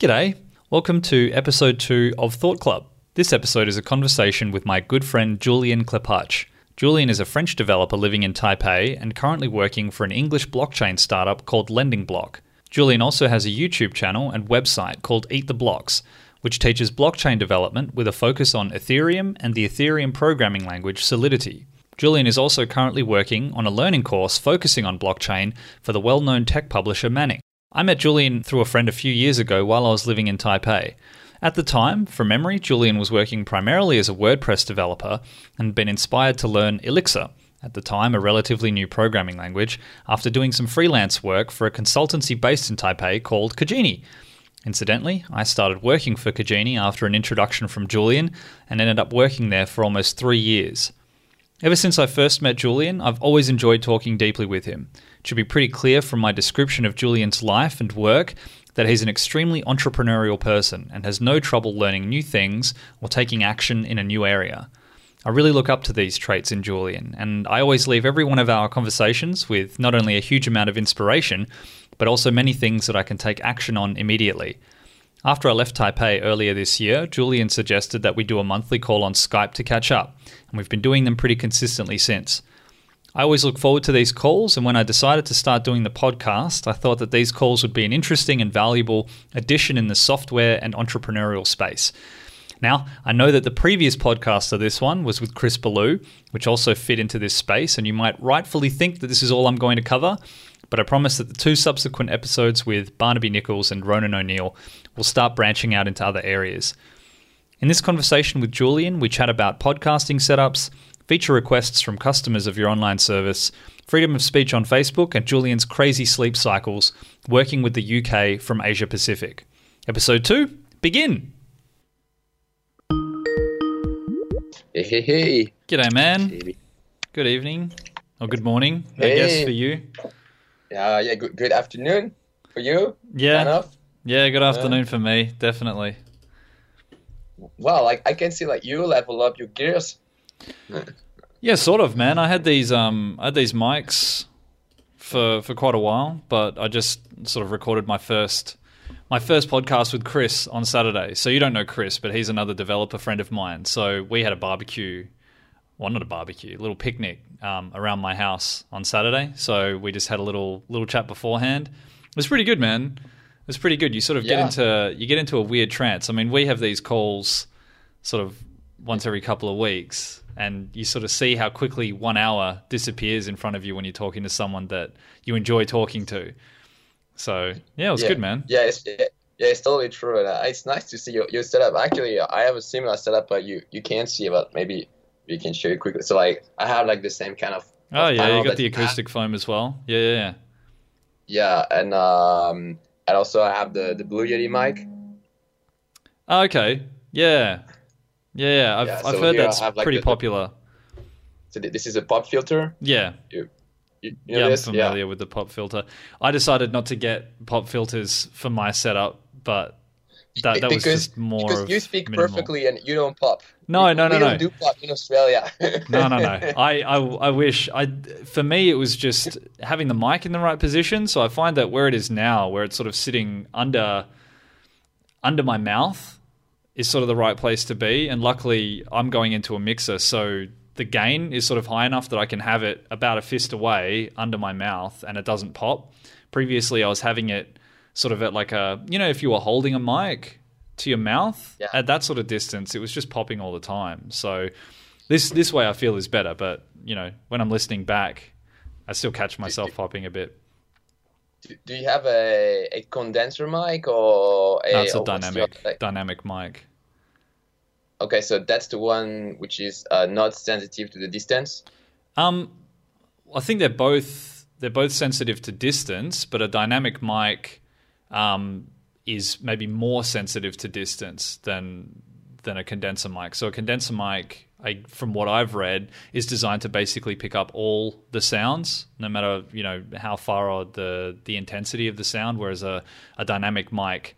G'day. Welcome to episode two of Thought Club. This episode is a conversation with my good friend Julian Klepatch. Julian is a French developer living in Taipei and currently working for an English blockchain startup called Lending Block. Julian also has a YouTube channel and website called Eat the Blocks, which teaches blockchain development with a focus on Ethereum and the Ethereum programming language Solidity. Julian is also currently working on a learning course focusing on blockchain for the well known tech publisher Manning. I met Julian through a friend a few years ago while I was living in Taipei. At the time, from memory, Julian was working primarily as a WordPress developer and been inspired to learn Elixir, at the time a relatively new programming language, after doing some freelance work for a consultancy based in Taipei called Kajini. Incidentally, I started working for Kajini after an introduction from Julian and ended up working there for almost three years. Ever since I first met Julian, I've always enjoyed talking deeply with him. It should be pretty clear from my description of Julian's life and work that he's an extremely entrepreneurial person and has no trouble learning new things or taking action in a new area. I really look up to these traits in Julian, and I always leave every one of our conversations with not only a huge amount of inspiration, but also many things that I can take action on immediately. After I left Taipei earlier this year, Julian suggested that we do a monthly call on Skype to catch up, and we've been doing them pretty consistently since. I always look forward to these calls, and when I decided to start doing the podcast, I thought that these calls would be an interesting and valuable addition in the software and entrepreneurial space. Now, I know that the previous podcast of this one was with Chris Ballou, which also fit into this space, and you might rightfully think that this is all I'm going to cover, but I promise that the two subsequent episodes with Barnaby Nichols and Ronan O'Neill will start branching out into other areas. In this conversation with Julian, we chat about podcasting setups, feature requests from customers of your online service, freedom of speech on Facebook, and Julian's crazy sleep cycles working with the UK from Asia Pacific. Episode 2, begin! Hey, hey, hey. G'day, man. Hey. Good evening, or good morning, I Hey. guess, for you. Yeah, yeah, good, good afternoon for you. Yeah. Of. Yeah, good afternoon for me, definitely. Well, like I can see like you level up your gears. Yeah, sort of, man. I had these um I had these mics for for quite a while, but I just sort of recorded my first my first podcast with Chris on Saturday. So you don't know Chris, but he's another developer friend of mine. So we had a barbecue, well, not a barbecue, a little picnic um, around my house on Saturday. So we just had a little little chat beforehand. It was pretty good, man. It was pretty good. You sort of Yeah. get into you get into a weird trance. I mean, we have these calls sort of once every couple of weeks and you sort of see how quickly one hour disappears in front of you when you're talking to someone that you enjoy talking to so yeah it was yeah. good man Yeah, it's yeah, yeah, it's totally true. And uh, it's nice to see your, your setup. Actually, I have a similar setup, but you you can't see, but maybe we can show you quickly. So like I have like the same kind of. oh of yeah you got the have. acoustic foam as well yeah yeah yeah Yeah, and um, and also I have the the Blue Yeti mic. oh, okay yeah yeah yeah i've, Yeah, I've so heard that's have, like, pretty the- the- popular So this is a pop filter. yeah You, you know yeah i'm this? familiar with the pop filter i decided not to get pop filters for my setup but that, that was because just more because you speak minimal. perfectly and you don't pop. No, We- no, no, we no. don't do pop in Australia. no, no, no. I, I, I wish. I, for me, it was just having the mic in the right position. So I find that where it is now, where it's sort of sitting under, under my mouth, is sort of the right place to be. And luckily, I'm going into a mixer, so the gain is sort of high enough that I can have it about a fist away under my mouth, and it doesn't pop. Previously, I was having it sort of at like a, you know, if you were holding a mic to your mouth Yeah. at that sort of distance, it was just popping all the time. So this this way I feel is better, but you know, when I'm listening back, I still catch myself popping a bit. do, do you have a, a condenser mic or a, it's a dynamic other- like- dynamic mic. Okay, so that's the one which is uh, not sensitive to the distance. Um, I think they're both they're both sensitive to distance, but a dynamic mic um, is maybe more sensitive to distance than than a condenser mic. So a condenser mic, I, from what I've read, is designed to basically pick up all the sounds, no matter you know how far or the the intensity of the sound. Whereas a, a dynamic mic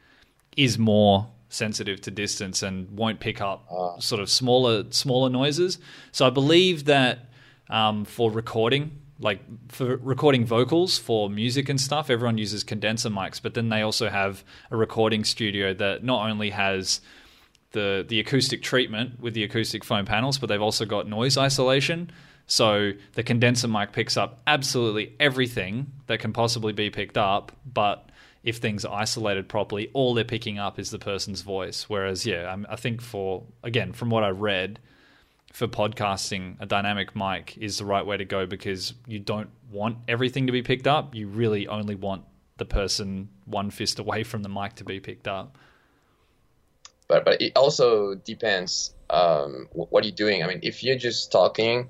is more sensitive to distance and won't pick up Ah. sort of smaller smaller noises. So I believe that um, for recording like for recording vocals for music and stuff, everyone uses condenser mics, but then they also have a recording studio that not only has the the acoustic treatment with the acoustic foam panels, but they've also got noise isolation. So the condenser mic picks up absolutely everything that can possibly be picked up, but if things are isolated properly, all they're picking up is the person's voice. Whereas, yeah, I think for again from what I read, for podcasting, a dynamic mic is the right way to go because you don't want everything to be picked up. You really only want the person one fist away from the mic to be picked up. But but it also depends um, what you're doing. I mean, if you're just talking,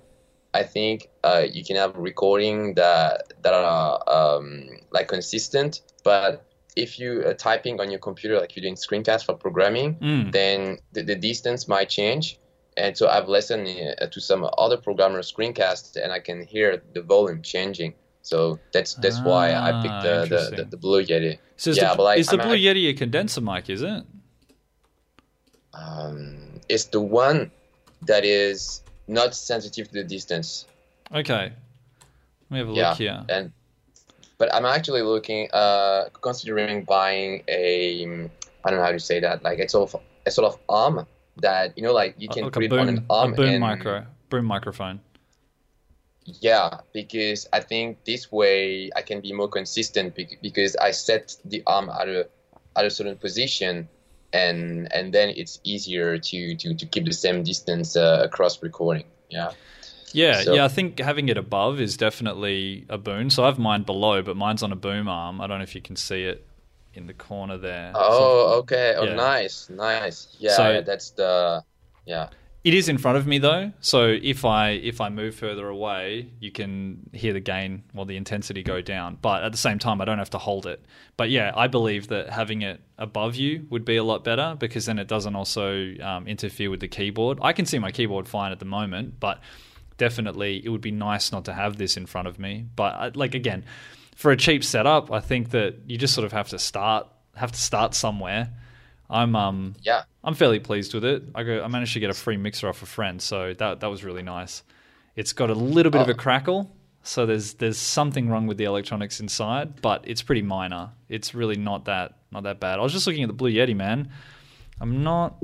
I think uh, you can have recording that that are um, like consistent. But if you are typing on your computer, like you're doing screencast for programming, Mm. then the, the distance might change. And so I've listened uh, to some other programmer screencasts, and I can hear the volume changing. So that's that's why I Ah, picked the, the, the, the Blue Yeti. So is Yeah, the, but like, is the Blue I- Yeti a condenser mic? Is it? Um, it's the one that is not sensitive to the distance. Okay, let me have a yeah, look here. and but I'm actually looking, uh, considering buying a, I don't know how to say that, like it's sort of a sort of arm that you know, like you can like put it on boom, an arm a boom and micro, boom microphone. yeah, because I think this way I can be more consistent because I set the arm at a at a certain position. And and then it's easier to, to, to keep the same distance uh, across recording. Yeah. Yeah, So- yeah. I think having it above is definitely a boon. So I have mine below, but mine's on a boom arm. I don't know if you can see it in the corner there. So Oh, okay. Oh, Yeah. nice, nice. Yeah, So- yeah, that's the yeah. It is in front of me though. So if I if I move further away, you can hear the gain or the intensity go down. But at the same time, I don't have to hold it. But yeah, I believe that having it above you would be a lot better because then it doesn't also um, interfere with the keyboard. I can see my keyboard fine at the moment, but definitely it would be nice not to have this in front of me. But I, like again, for a cheap setup, I think that you just sort of have to start have to start somewhere. I'm um Yeah. I'm fairly pleased with it. I go I managed to get a free mixer off a friend, so that that was really nice. It's got a little bit of a Oh. crackle, so there's there's something wrong with the electronics inside, but it's pretty minor. It's really not that not that bad. I was just looking at the Blue Yeti, man. I'm not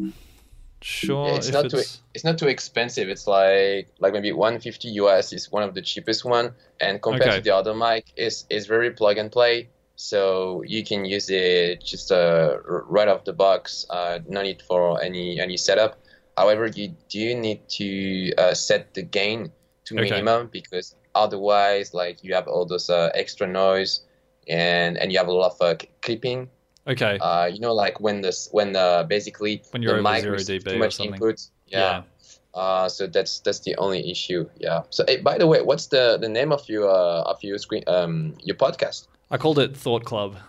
sure Yeah, it's if not it's too it's not too expensive. It's like like maybe 150 US is one of the cheapest one, and compared Okay. to the other mic, is is very plug and play. So you can use it just uh, right off the box. Uh, no need for any any setup. However, you do need to uh, set the gain to Okay. minimum because otherwise, like you have all those uh, extra noise, and and you have a lot of uh, clipping. okay. Uh, you know, like when this when uh, basically When you're the mic zero receives dB too much input. yeah. Yeah. Uh, so that's that's the only issue. Yeah. So hey, by the way, what's the, the name of your uh, of your screen um your podcast? I called it Thought Club.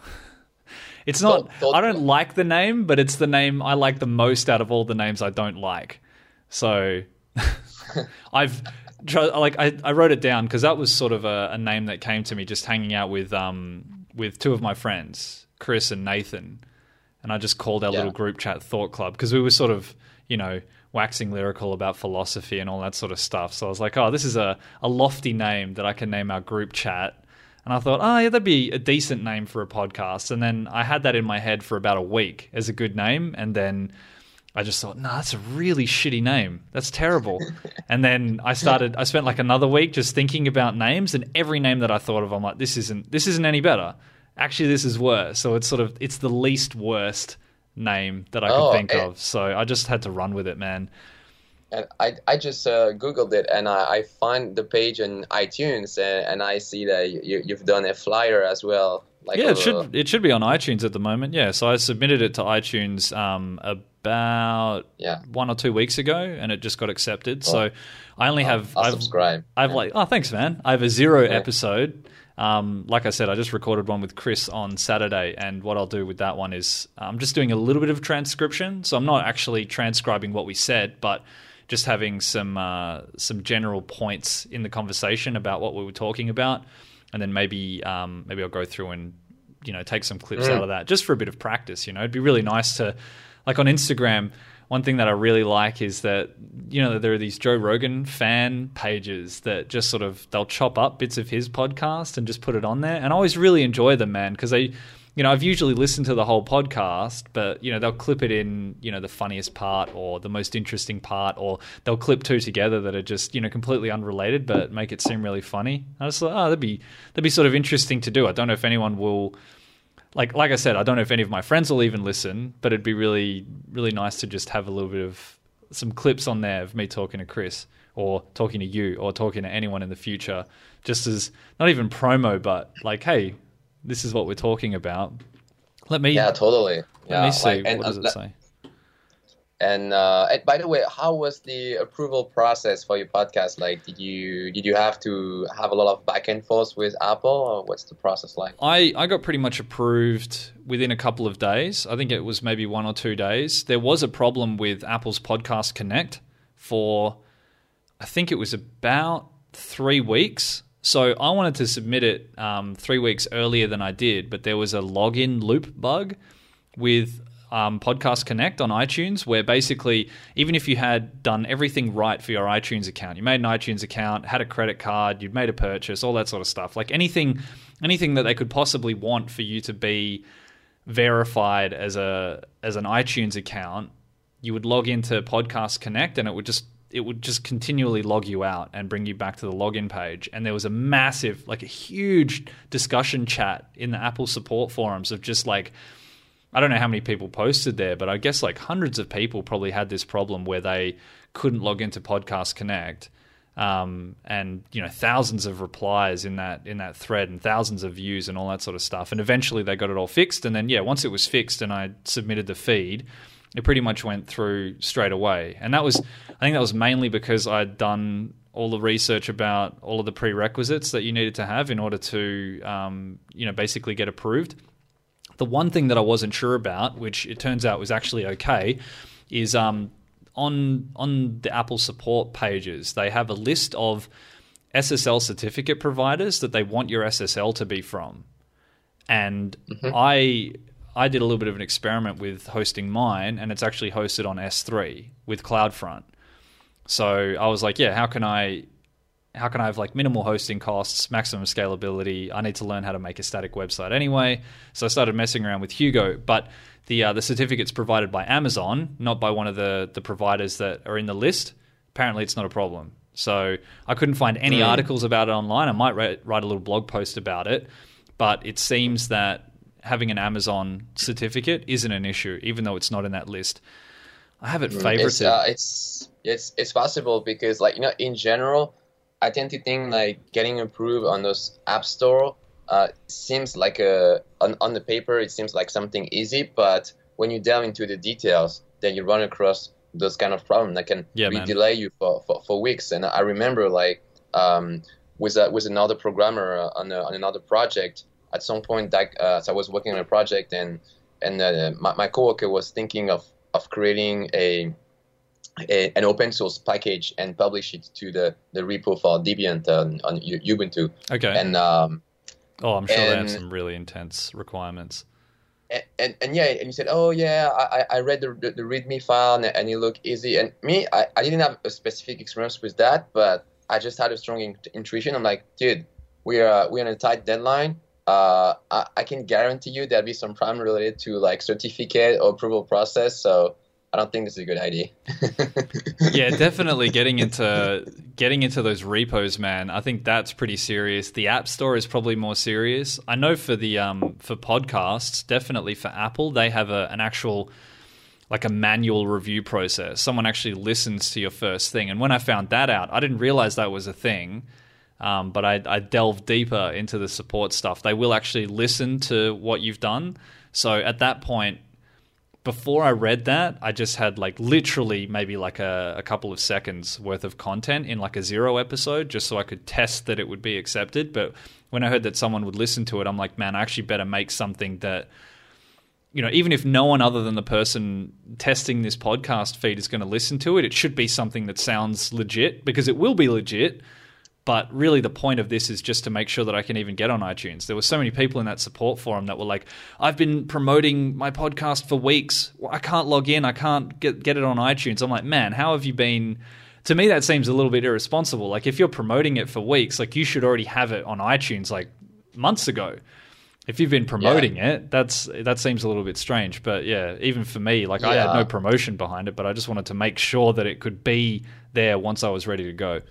It's not. Thought- Thought I don't Club. like the name, but it's the name I like the most out of all the names I don't like. So I've tried. Like I, I wrote it down because that was sort of a, a name that came to me just hanging out with um with two of my friends, Chris and Nathan, and I just called our Yeah. little group chat Thought Club because we were sort of you know waxing lyrical about philosophy and all that sort of stuff. So I was like, oh, this is a, a lofty name that I can name our group chat. And I thought, oh, yeah, that'd be a decent name for a podcast. And then I had that in my head for about a week as a good name. And then I just thought, no, that's a really shitty name. That's terrible. and then I started, I spent like another week just thinking about names. And every name that I thought of, I'm like, this isn't, this isn't any better. Actually, this is worse. So it's sort of, it's the least worst name that I could Oh, think eh. of. So I just had to run with it, man. And I, I just uh, googled it and I, I find the page on iTunes and, and I see that you, you've done a flyer as well. Like yeah, it should it should be on iTunes at the moment. Yeah, so I submitted it to iTunes um, about Yeah. one or two weeks ago, and it just got accepted. So I only have I'll I've, subscribe. I've Yeah. like oh thanks man. I have a zero episode. Um, like I said, I just recorded one with Chris on Saturday, and what I'll do with that one is I'm just doing a little bit of transcription. So I'm not actually transcribing what we said, but just having some uh, some general points in the conversation about what we were talking about, and then maybe um, maybe I'll go through and you know take some clips out of that just for a bit of practice. You know, it'd be really nice to like on Instagram. one thing that I really like is that you know there are these Joe Rogan fan pages that just sort of they'll chop up bits of his podcast and just put it on there, and I always really enjoy them, man, because they you know, I've usually listened to the whole podcast, but you know, they'll clip it in, you know, the funniest part or the most interesting part, or they'll clip two together that are just, you know, completely unrelated, but make it seem really funny. I just thought, oh, that'd be that'd be sort of interesting to do. I don't know if anyone will, like, like I said, I don't know if any of my friends will even listen, but it'd be really, really nice to just have a little bit of some clips on there of me talking to Chris or talking to you or talking to anyone in the future, just as not even promo, but like, hey, this is what we're talking about. Let me. Yeah, totally. Let yeah, me see. like, and, what does uh, it say? And, uh, and by the way, how was the approval process for your podcast? Like, did you did you have to have a lot of back and forth with Apple, or what's the process like? I, I got pretty much approved within a couple of days. I think it was maybe one or two days. There was a problem with Apple's Podcast Connect for, I think it was about three weeks. So I wanted to submit it um, three weeks earlier than I did, but there was a login loop bug with um, Podcast Connect on iTunes, where basically, even if you had done everything right for your iTunes account, you made an iTunes account, had a credit card, you'd made a purchase, all that sort of stuff, like anything, anything that they could possibly want for you to be verified as a as an iTunes account, you would log into Podcast Connect, and it would just it would just continually log you out and bring you back to the login page. And there was a massive, like a huge discussion chat in the Apple support forums of just like, I don't know how many people posted there, but I guess like hundreds of people probably had this problem where they couldn't log into Podcast Connect. Um, and you know thousands of replies in that in that thread and thousands of views and all that sort of stuff and eventually they got it all fixed and then yeah once it was fixed and I submitted the feed it pretty much went through straight away. And that was, I think that was mainly because I'd done all the research about all of the prerequisites that you needed to have in order to, um, you know, basically get approved. The one thing that I wasn't sure about, which it turns out was actually okay, is um, on on the Apple support pages they have a list of SSL certificate providers that they want your SSL to be from, and mm-hmm. I I did a little bit of an experiment with hosting mine, and it's actually hosted on S3 with CloudFront. So I was like, yeah, how can I how can I have like minimal hosting costs, maximum scalability? I need to learn how to make a static website anyway. So I started messing around with Hugo, but the uh, the certificates provided by Amazon, not by one of the the providers that are in the list. Apparently, it's not a problem. So I couldn't find any mm. articles about it online. I might write, write a little blog post about it, but it seems that having an Amazon certificate isn't an issue, even though it's not in that list. I have it mm, favorited. It's, uh, it's it's it's possible because like you know in general, I tend to think like getting approved on those app store uh, seems like a on, on the paper it seems like something easy, but when you delve into the details, then you run across those kind of problems that can yeah, really delay you for, for, for weeks. And I remember like um, with a, with another programmer uh, on, a, on another project, at some point that uh, so I was working on a project and and uh, my, my coworker was thinking of of creating a, a, an open source package and publish it to the, the repo for Debian on, on Ubuntu. Okay. And um, oh, I'm sure and, they have some really intense requirements. And, and, and, yeah, and you said, oh yeah, I, I read the, the, the README file and, and it looked easy. And me, I, I didn't have a specific experience with that, but I just had a strong in- intuition. I'm like, dude, we are we're on a tight deadline uh, I, I, can guarantee you there'll be some problem related to like certificate or approval process. So I don't think this is a good idea. yeah, definitely getting into getting into those repos, man. I think that's pretty serious. The App Store is probably more serious. I know for the um, for podcasts, definitely for Apple, they have a, an actual like a manual review process. Someone actually listens to your first thing. And when I found that out, I didn't realize that was a thing. Um, but I, I delve deeper into the support stuff. They will actually listen to what you've done. So at that point, before I read that, I just had like literally maybe like a, a, couple of seconds worth of content in like a zero episode just so I could test that it would be accepted. But when I heard that someone would listen to it, I'm like, man, I actually better make something that, you know, even if no one other than the person testing this podcast feed is going to listen to it, it should be something that sounds legit because it will be legit But really, the point of this is just to make sure that I can even get on iTunes. There were so many people in that support forum that were like, "I've been promoting my podcast for weeks. I can't log in. I can't get get it on iTunes." I'm like, "Man, how have you been?" To me, that seems a little bit irresponsible. Like, if you're promoting it for weeks, like you should already have it on iTunes like months ago if you've been promoting yeah. it, that's that seems a little bit strange. But yeah, even for me, like yeah. I had no promotion behind it, but I just wanted to make sure that it could be there once I was ready to go.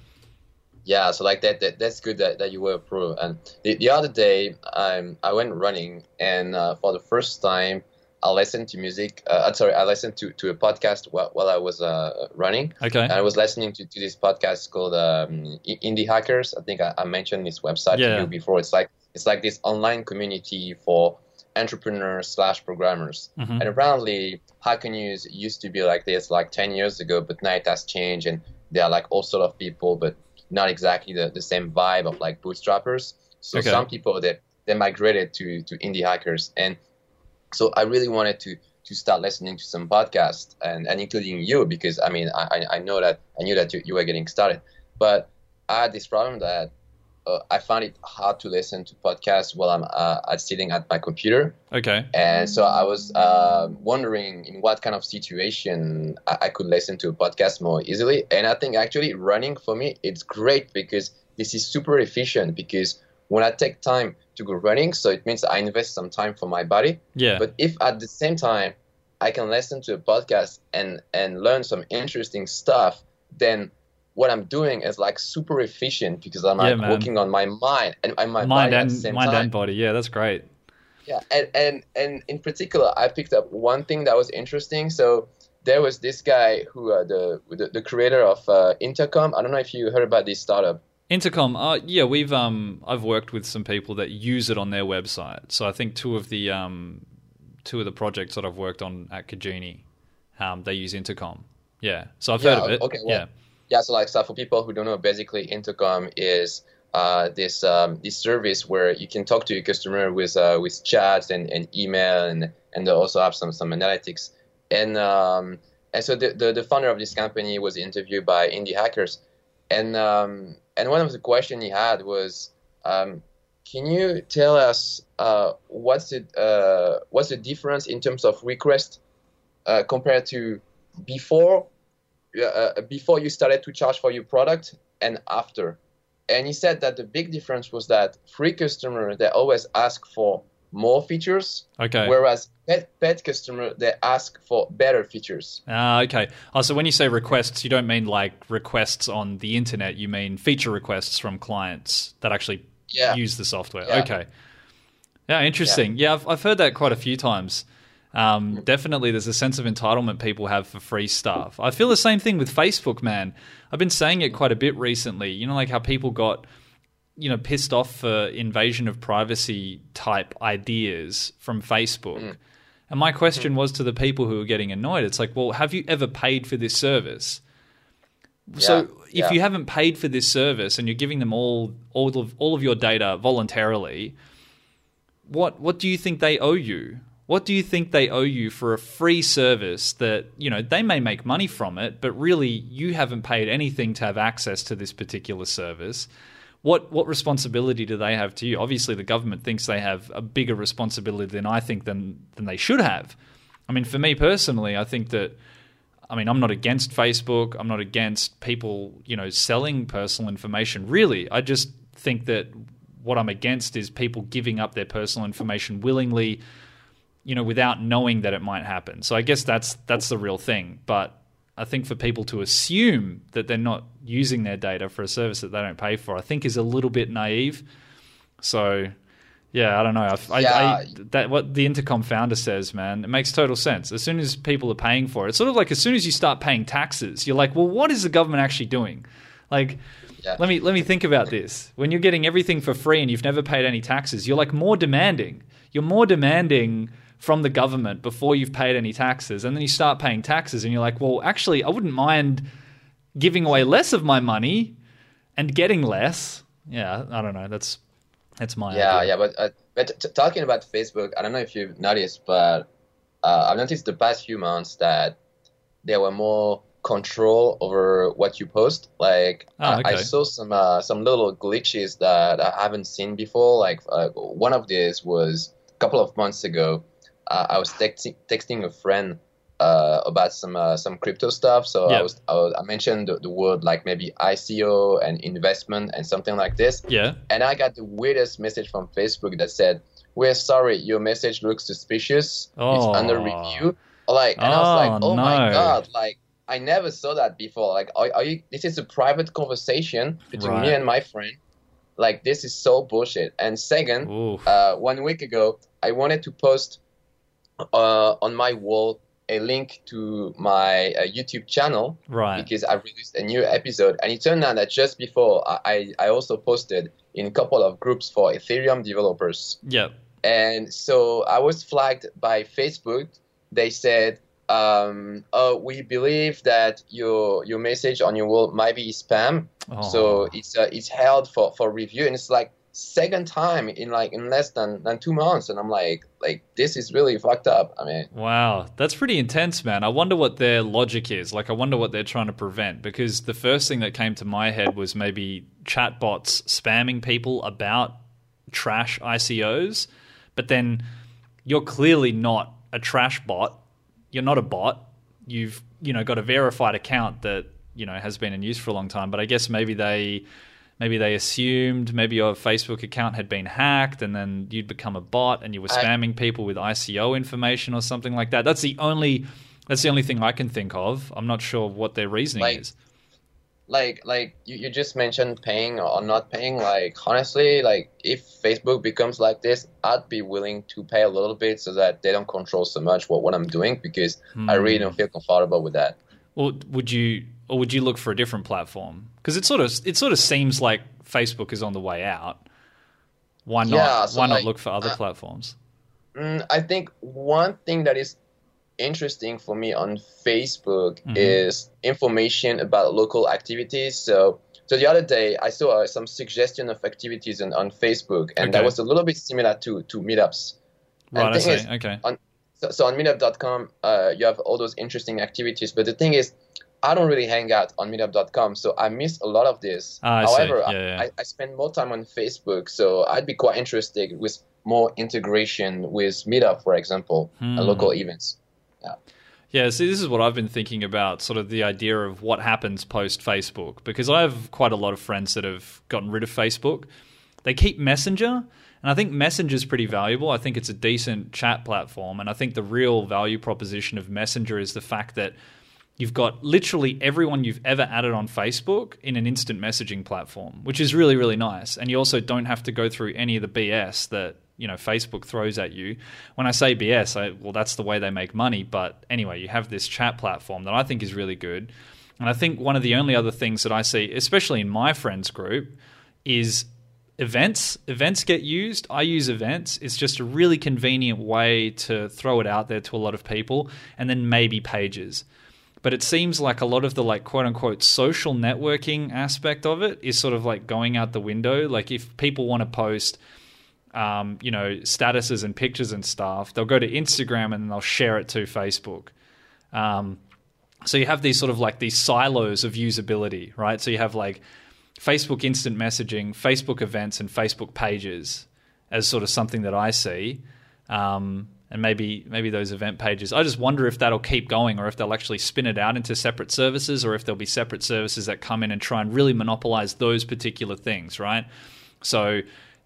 Yeah, so like that, that that's good that, that you were approved. And the, the other day, um, I went running, and uh, for the first time, I listened to music. Uh, sorry, I listened to, to a podcast while, while I was uh, running. Okay. And I was listening to, to this podcast called um, Indie Hackers. I think I, I mentioned this website yeah. to you before. It's like it's like this online community for entrepreneurs slash programmers. Mm-hmm. And apparently, Hacker News used to be like this like 10 years ago, but now it has changed and there are like all sort of people, but not exactly the, the same vibe of like bootstrappers. So okay. some people that they migrated to to indie hackers, and so I really wanted to to start listening to some podcasts and, and including you because I mean I, I know that I knew that you, you were getting started, but I had this problem that uh, I found it hard to listen to podcasts while I'm uh, sitting at my computer. Okay. And so I was uh, wondering in what kind of situation I-, I, could listen to a podcast more easily. And I think actually running for me it's great because this is super efficient because when I take time to go running, so it means I invest some time for my body. Yeah. But if at the same time I can listen to a podcast and and learn some interesting stuff, then what I'm doing is like super efficient because I'm like yeah, working on my mind and, and my mind and mind time. and body. Yeah, that's great. Yeah, and, and and in particular, I picked up one thing that was interesting. So there was this guy who uh, the, the, the creator of uh, Intercom. I don't know if you heard about this startup. Intercom, uh, yeah, we've um, I've worked with some people that use it on their website. So I think two of the um, two of the projects that I've worked on at Kajini, um, they use Intercom. Yeah, so I've yeah, heard of it. Okay, well, yeah yeah, so like so for people who don't know, basically Intercom is uh, this um, this service where you can talk to your customer with uh, with chats and, and email and and they also have some some analytics. And um, and so the, the, the founder of this company was interviewed by indie hackers. And um, and one of the questions he had was um, can you tell us uh, what's the uh, what's the difference in terms of request uh, compared to before uh, uh, before you started to charge for your product and after. And he said that the big difference was that free customer they always ask for more features. Okay. Whereas pet pet customer they ask for better features. Ah, uh, okay. Oh, so when you say requests, you don't mean like requests on the internet. You mean feature requests from clients that actually yeah. use the software. Yeah. Okay. Yeah, interesting. Yeah, yeah I've, I've heard that quite a few times. Um, definitely, there's a sense of entitlement people have for free stuff. I feel the same thing with Facebook, man. I've been saying it quite a bit recently. You know, like how people got, you know, pissed off for invasion of privacy type ideas from Facebook. Mm. And my question was to the people who were getting annoyed it's like, well, have you ever paid for this service? Yeah, so if yeah. you haven't paid for this service and you're giving them all all of all of your data voluntarily, what what do you think they owe you? What do you think they owe you for a free service that, you know, they may make money from it, but really you haven't paid anything to have access to this particular service? What what responsibility do they have to you? Obviously the government thinks they have a bigger responsibility than I think than than they should have. I mean, for me personally, I think that I mean, I'm not against Facebook. I'm not against people, you know, selling personal information. Really, I just think that what I'm against is people giving up their personal information willingly you know, without knowing that it might happen. So I guess that's that's the real thing. But I think for people to assume that they're not using their data for a service that they don't pay for, I think is a little bit naive. So yeah, I don't know. I, yeah. I, that what the intercom founder says, man, it makes total sense. As soon as people are paying for it, it's sort of like as soon as you start paying taxes, you're like, well, what is the government actually doing? Like, yeah. let me let me think about this. When you're getting everything for free and you've never paid any taxes, you're like more demanding. You're more demanding from the government before you've paid any taxes. And then you start paying taxes and you're like, well, actually, I wouldn't mind giving away less of my money and getting less. Yeah, I don't know. That's that's my yeah, idea. yeah. But, uh, but t- talking about Facebook, I don't know if you've noticed, but uh, I've noticed the past few months that there were more control over what you post. Like Oh, I, I saw some uh, some little glitches that I haven't seen before. Like uh, one of these was a couple of months ago. Uh, I was texting texting a friend uh, about some uh, some crypto stuff. So Yeah. I was I, was, I mentioned the, the word like maybe ICO and investment and something like this, Yeah. and I got the weirdest message from Facebook that said, "We're sorry, your message looks suspicious. Oh. It's under review." Like, and I was like, Oh, "Oh my god!" Like, I never saw that before. Like, are, are you? This is a private conversation between me and my friend. Like, this is so bullshit. And second, uh, one week ago, I wanted to post uh, on my wall a link to my uh, YouTube channel Right. because I released a new episode, and it turned out that just before I, I, also posted in a couple of groups for Ethereum developers, Yeah. and so I was flagged by Facebook. They said, um, "Oh, we believe that your your message on your wall might be spam, Oh. so it's uh, it's held for, for review." And it's like second time in like in less than, than two months, and I'm like, like this is really fucked up. I mean, Wow, that's pretty intense, man. I wonder what their logic is. Like, I wonder what they're trying to prevent. Because the first thing that came to my head was maybe chatbots spamming people about trash ICOs. But then you're clearly not a trash bot. You're not a bot. You've you know got a verified account that you know has been in use for a long time. But I guess maybe they maybe they assumed maybe your Facebook account had been hacked and then you'd become a bot and you were spamming people with ICO information or something like that. That's the only that's the only thing I can think of. I'm not sure what their reasoning Like- is. like like you, you just mentioned paying or not paying like honestly like if facebook becomes like this i'd be willing to pay a little bit so that they don't control so much what, what i'm doing because i really Hmm. don't feel comfortable with that Or would you or would you look for a different platform? Because it sort of it sort of seems like Facebook is on the way out. Why not? Yeah, so why not look for other uh, platforms? mm, i think one thing that is interesting for me on facebook Mhm. is information about local activities so so the other day i saw uh, some suggestion of activities on, on facebook and that was a little bit similar to to meetups Right, I see. is, okay. so, so on meetup.com uh, you have all those interesting activities but the thing is i don't really hang out on meetup.com so i miss a lot of this Ah, however Yeah, yeah. I, I spend more time on facebook so i'd be quite interested with more integration with meetup for example Hmm. and local events Yeah. Yeah, see, this is what I've been thinking about sort of the idea of what happens post Facebook because I have quite a lot of friends that have gotten rid of Facebook. They keep Messenger, and I think Messenger is pretty valuable. I think it's a decent chat platform, and I think the real value proposition of Messenger is the fact that you've got literally everyone you've ever added on Facebook in an instant messaging platform, which is really really nice. And you also don't have to go through any of the BS that you know Facebook throws at you. When I say BS, I, well that's the way they make money. But anyway, you have this chat platform that I think is really good. And I think one of the only other things that I see, especially in my friends group, is events. Events get used. I use events. It's just a really convenient way to throw it out there to a lot of people, and then maybe pages. But it seems like a lot of the like quote unquote social networking aspect of it is sort of like going out the window. Like if people want to post um, you know, statuses and pictures and stuff, they'll go to Instagram and they'll share it to Facebook. Um, so you have these sort of like these silos of usability, right? So you have like Facebook instant messaging, Facebook events, and Facebook pages as sort of something that I see. Um, and maybe maybe those event pages. I just wonder if that'll keep going, or if they'll actually spin it out into separate services, or if there'll be separate services that come in and try and really monopolize those particular things, right? So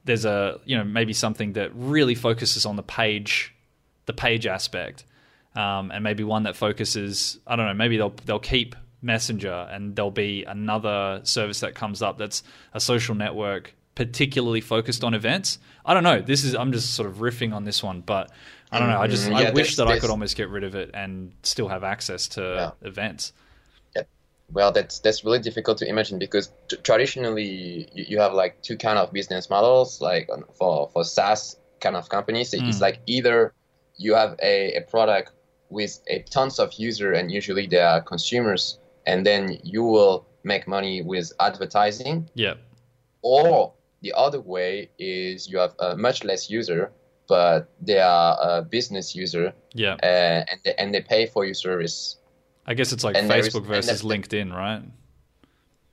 there's a you know maybe something that really focuses on the page, the page aspect, um, and maybe one that focuses. I don't know. Maybe they'll they'll keep Messenger, and there'll be another service that comes up that's a social network particularly focused on events. I don't know. This is I'm just sort of riffing on this one, but I don't know. I just Mm, I wish that I could almost get rid of it and still have access to events. Yeah. well that's that's really difficult to imagine because t- traditionally you, you have like two kind of business models like for for SaaS kind of companies it's Mm. like either you have a, a product with a tons of user and usually they are consumers and then you will make money with advertising Yeah. or the other way is you have a much less user but they are a business user Yeah. uh, and, they, and they pay for your service I guess it's like And Facebook and versus there- LinkedIn, right?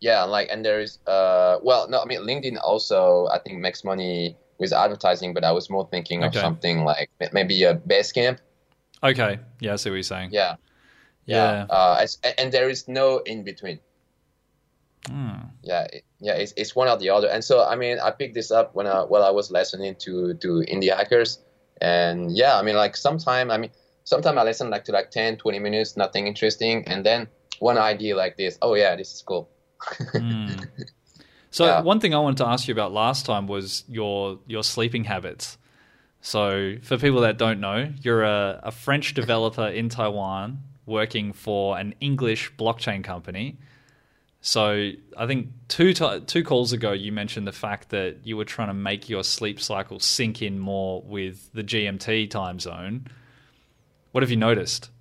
Yeah, like and there's uh well no I mean LinkedIn also I think makes money with advertising, but I was more thinking of something like maybe a Basecamp. Okay, yeah, I see what you're saying. Yeah, Yeah. Uh, and- there is no in between. Hmm. Yeah, it- yeah, it's, it's one or the other. And so I mean I picked this up when I while I was listening to to indie hackers, and yeah, I mean like sometime I mean sometime I listen like to like 10, 20 minutes, nothing interesting, and then one idea like this. Oh yeah, this is cool. Mm. So Yeah. one thing I wanted to ask you about last time was your your sleeping habits. So for people that don't know, you're a, a French developer in Taiwan working for an English blockchain company. So I think two ti two calls ago you mentioned the fact that you were trying to make your sleep cycle sync in more with the GMT time zone. What have you noticed?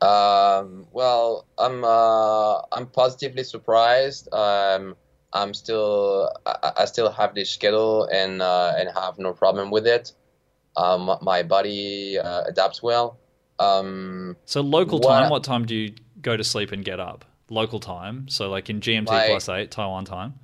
Um, well, I'm uh, I'm positively surprised. Um, I'm still I, I still have this schedule and uh, and have no problem with it. Um, my body uh, adapts well. Um, So local What- time, what time do you go to sleep and get up? Local time, so like in GMT Like- plus eight, Taiwan time.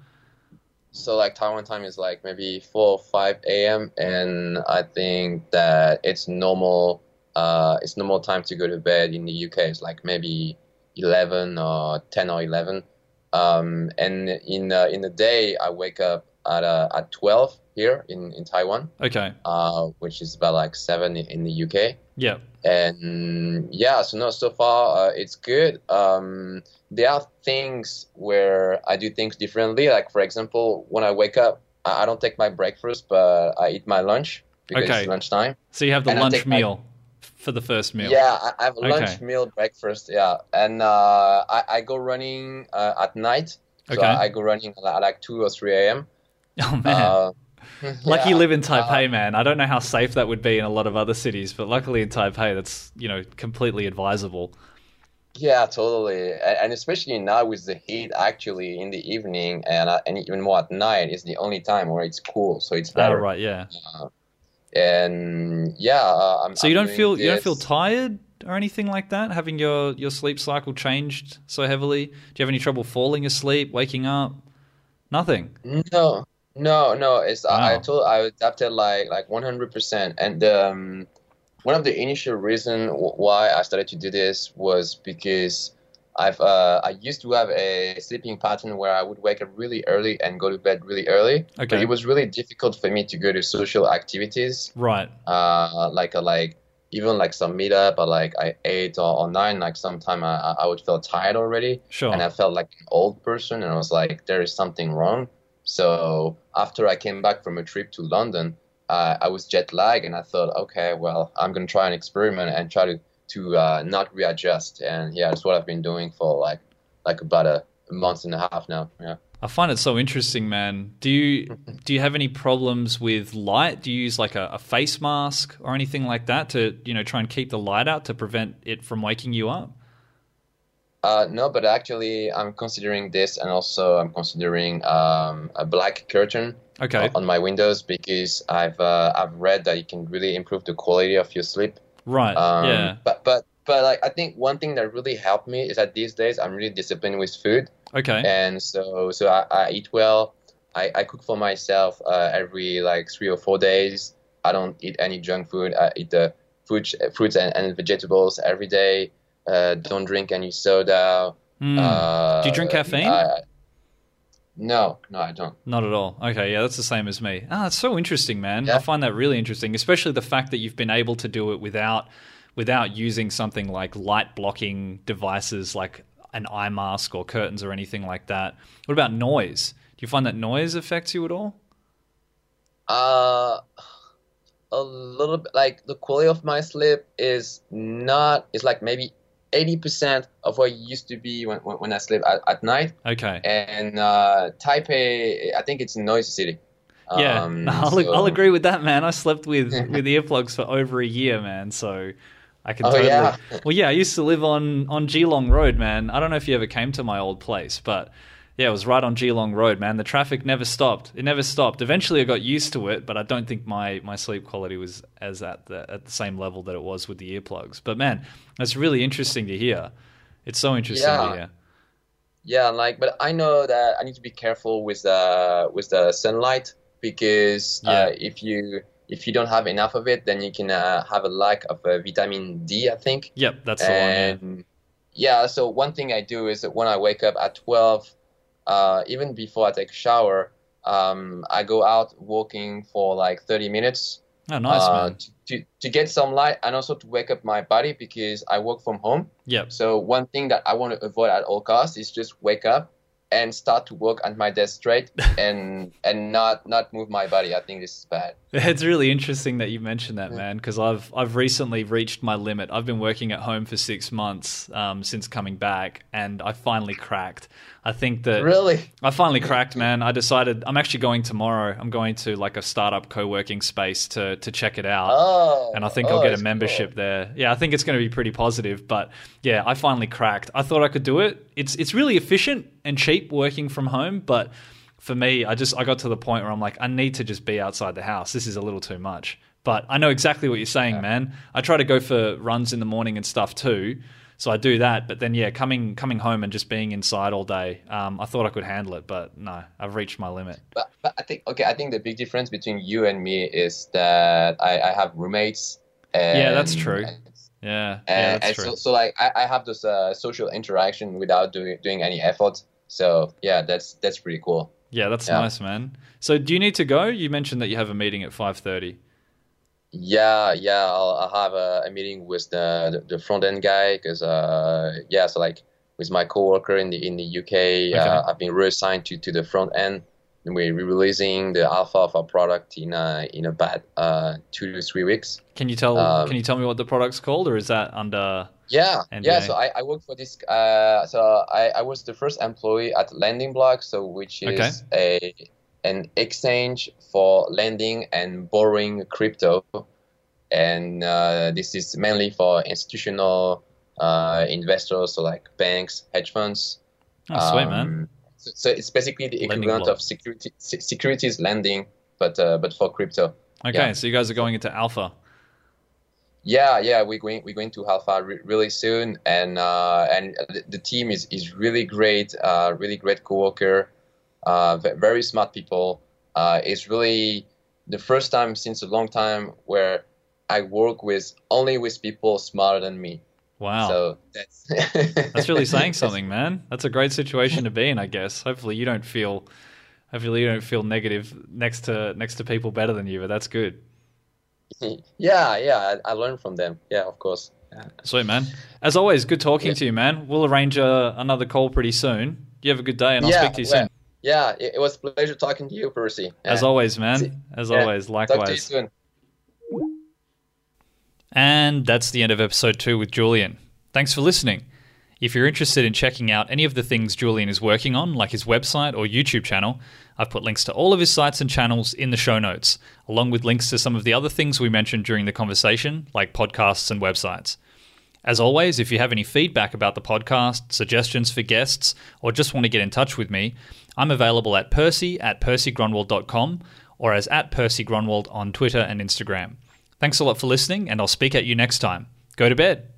so like Taiwan time is like maybe four or five a.m. and I think that it's normal. Uh, it's normal time to go to bed in the UK. It's like maybe eleven or ten or eleven. Um, and in uh, in the day, I wake up at uh, at twelve here in in Taiwan, Okay, uh, which is about like seven in, in the UK. Yeah, And yeah, so no, so far uh, it's good. Um, there are things where I do things differently. Like for example, when I wake up, I don't take my breakfast, but I eat my lunch because Okay. it's lunchtime. So you have the And lunch take my- meal for the first meal. Yeah, I, have lunch, Okay. meal, breakfast. Yeah, and uh, I, I go running uh, at night. So Okay. I, I go running at like two or three a.m. Oh man, Uh, lucky yeah, you live in uh, Taipei, man. I don't know how safe that would be in a lot of other cities, but luckily in Taipei, that's you know completely advisable. Yeah, totally, and, especially now with the heat, actually in the evening and uh, and even more at night is the only time where it's cool, so it's Oh better. right, yeah. And yeah, uh, I'm. So you I'm don't feel you don't feel tired or anything like that, having your your sleep cycle changed so heavily. Do you have any trouble falling asleep, waking up? Nothing. No, no, no. It's I, I told I adapted like like 100 percent, and um, one of the initial reason why I started to do this was because I've uh, I used to have a sleeping pattern where I would wake up really early and go to bed really early. But Okay. it was really difficult for me to go to social activities, Right. uh, like a, like even like some meetup or like I eight or, or nine. Like sometime I I- I would feel tired already Sure. and I felt like an old person, and I was like, there is something wrong. So after I came back from a trip to London, uh, I was jet lagged, and I thought, okay, well, I'm gonna try an experiment and try to to uh, not readjust. And yeah, that's what I've been doing for like like about a, a month and a half now. Yeah. I find it so interesting, man. Do you do you have any problems with light? Do you use like a, a face mask or anything like that to you know try and keep the light out to prevent it from waking you up? Uh, no, but actually, I'm considering this, and also I'm considering um, a black curtain Okay, on my windows because I've uh, I've read that it can really improve the quality of your sleep. right. Um, yeah. But but but like I think one thing that really helped me is that these days I'm really disciplined with food, Okay. and so so I, I eat well. I, I cook for myself uh, every like three or four days. I don't eat any junk food. I eat the fruits fruits and, and vegetables every day. Uh, don't drink any soda. Hmm. Uh, Do you drink caffeine? I- no, no, I don't. Not at all. Okay, yeah, that's the same as me. Ah, it's so interesting, man. I find that really interesting, especially the fact that you've been able to do it without without using something like light blocking devices like an eye mask or curtains or anything like that. What about noise? Do you find that noise affects you at all? Uh, a little bit like the quality of my sleep is not. It's like maybe eighty percent of what it used to be when when, when I sleep at, at night. Okay. And uh, Taipei, I think it's a noisy city. Yeah, Um, I'll, so- I'll agree with that, man. I slept with with earplugs for over a year, man. So I can Oh, totally. yeah? Well, yeah, I used to live on on Keelung Road, man. I don't know if you ever came to my old place, but Yeah, it was right on Keelung Road, man. The traffic never stopped. It never stopped. Eventually, I got used to it, but I don't think my, my sleep quality was as at the at the same level that it was with the earplugs. But man, that's really interesting to hear. It's so interesting Yeah. to hear. Yeah, like, but I know that I need to be careful with the with the sunlight because Yeah. uh, if you if you don't have enough of it, then you can uh, have a lack of uh, vitamin D, I think. Yep, that's the one. Yeah. yeah, so one thing I do is that when I wake up at 12, uh, even before I take a shower, um, I go out walking for like 30 minutes Oh, nice, uh, man. to, to, to get some light and also to wake up my body because I work from home. Yep. So one thing that I want to avoid at all costs is just wake up and start to work at my desk straight and and not not move my body. I think this is bad. It's really interesting that you mentioned that, Yeah. man, because I've I've recently reached my limit. I've been working at home for six months um, since coming back, and I finally cracked. I think that Really? I finally cracked, man. I decided I'm actually going tomorrow. I'm going to like a startup co-working space to to check it out. Oh. and I think oh, I'll get oh, a membership cool. there. Yeah, I think it's going to be pretty positive. But yeah, I finally cracked. I thought I could do it. It's it's really efficient and cheap working from home, but for me, I just I got to the point where I'm like, I need to just be outside the house. This is a little too much. But I know exactly what you're saying, man. I try to go for runs in the morning and stuff too. So I do that, but then yeah, coming coming home and just being inside all day, um, I thought I could handle it, but no, I've reached my limit. But, but I think okay. I think the big difference between you and me is that I, I have roommates. And, Yeah, that's true. And, Yeah, yeah, that's and true. so, so like I, I have this uh, social interaction without doing doing any effort. So yeah, that's that's pretty cool. Yeah, that's Yeah. nice, man. So, do you need to go? You mentioned that you have a meeting at five thirty. Yeah, yeah, I'll, I'll have a, a meeting with the the, the front end guy because uh yeah, so like with my coworker in the in the UK, uh, I've been reassigned to to the front end. And we're releasing the alpha of our product in uh, in about uh, two to three weeks. Can you tell? Um, can you tell me what the product's called, or is that under? Yeah, NDA. yeah. So I, I work for this. Uh, so I, I was the first employee at Lending Block, so which is a an exchange for lending and borrowing crypto, and uh, this is mainly for institutional uh, investors, so like banks, hedge funds. Oh, sweet, man. Um, So, so it's basically the Lending equivalent Block. of security se- securities lending, but uh, but for crypto. Okay, yeah. so you guys are going into alpha. Yeah, yeah, we're going we're going to Alpha re- really soon, and uh, and the, the team is is really great, uh, really great coworker, uh, very smart people. Uh, it's really the first time since a long time where I work with only with people smarter than me. Wow, So that's that's really saying something, man. That's a great situation to be in, I guess. Hopefully, you don't feel, hopefully, you don't feel negative next to next to people better than you. But that's good. yeah, yeah. I, I learned from them. Yeah, of course. Sweet, man. As always, good talking Yeah. to you, man. We'll arrange uh, another call pretty soon. You have a good day, and I'll yeah, speak to you well, soon. Yeah, it, it was a pleasure talking to you, Percy. As always, See- man. As yeah. always, Talk to you likewise. soon. And that's the end of episode two with Julian. Thanks for listening. If you're interested in checking out any of the things Julian is working on, like his website or YouTube channel, I've put links to all of his sites and channels in the show notes, along with links to some of the other things we mentioned during the conversation, like podcasts and websites. As always, if you have any feedback about the podcast, suggestions for guests, or just want to get in touch with me, I'm available at percy at percygrunwald.com or as at percygrunwald on Twitter and Instagram. Thanks a lot for listening, and I'll speak at you next time. Go to bed.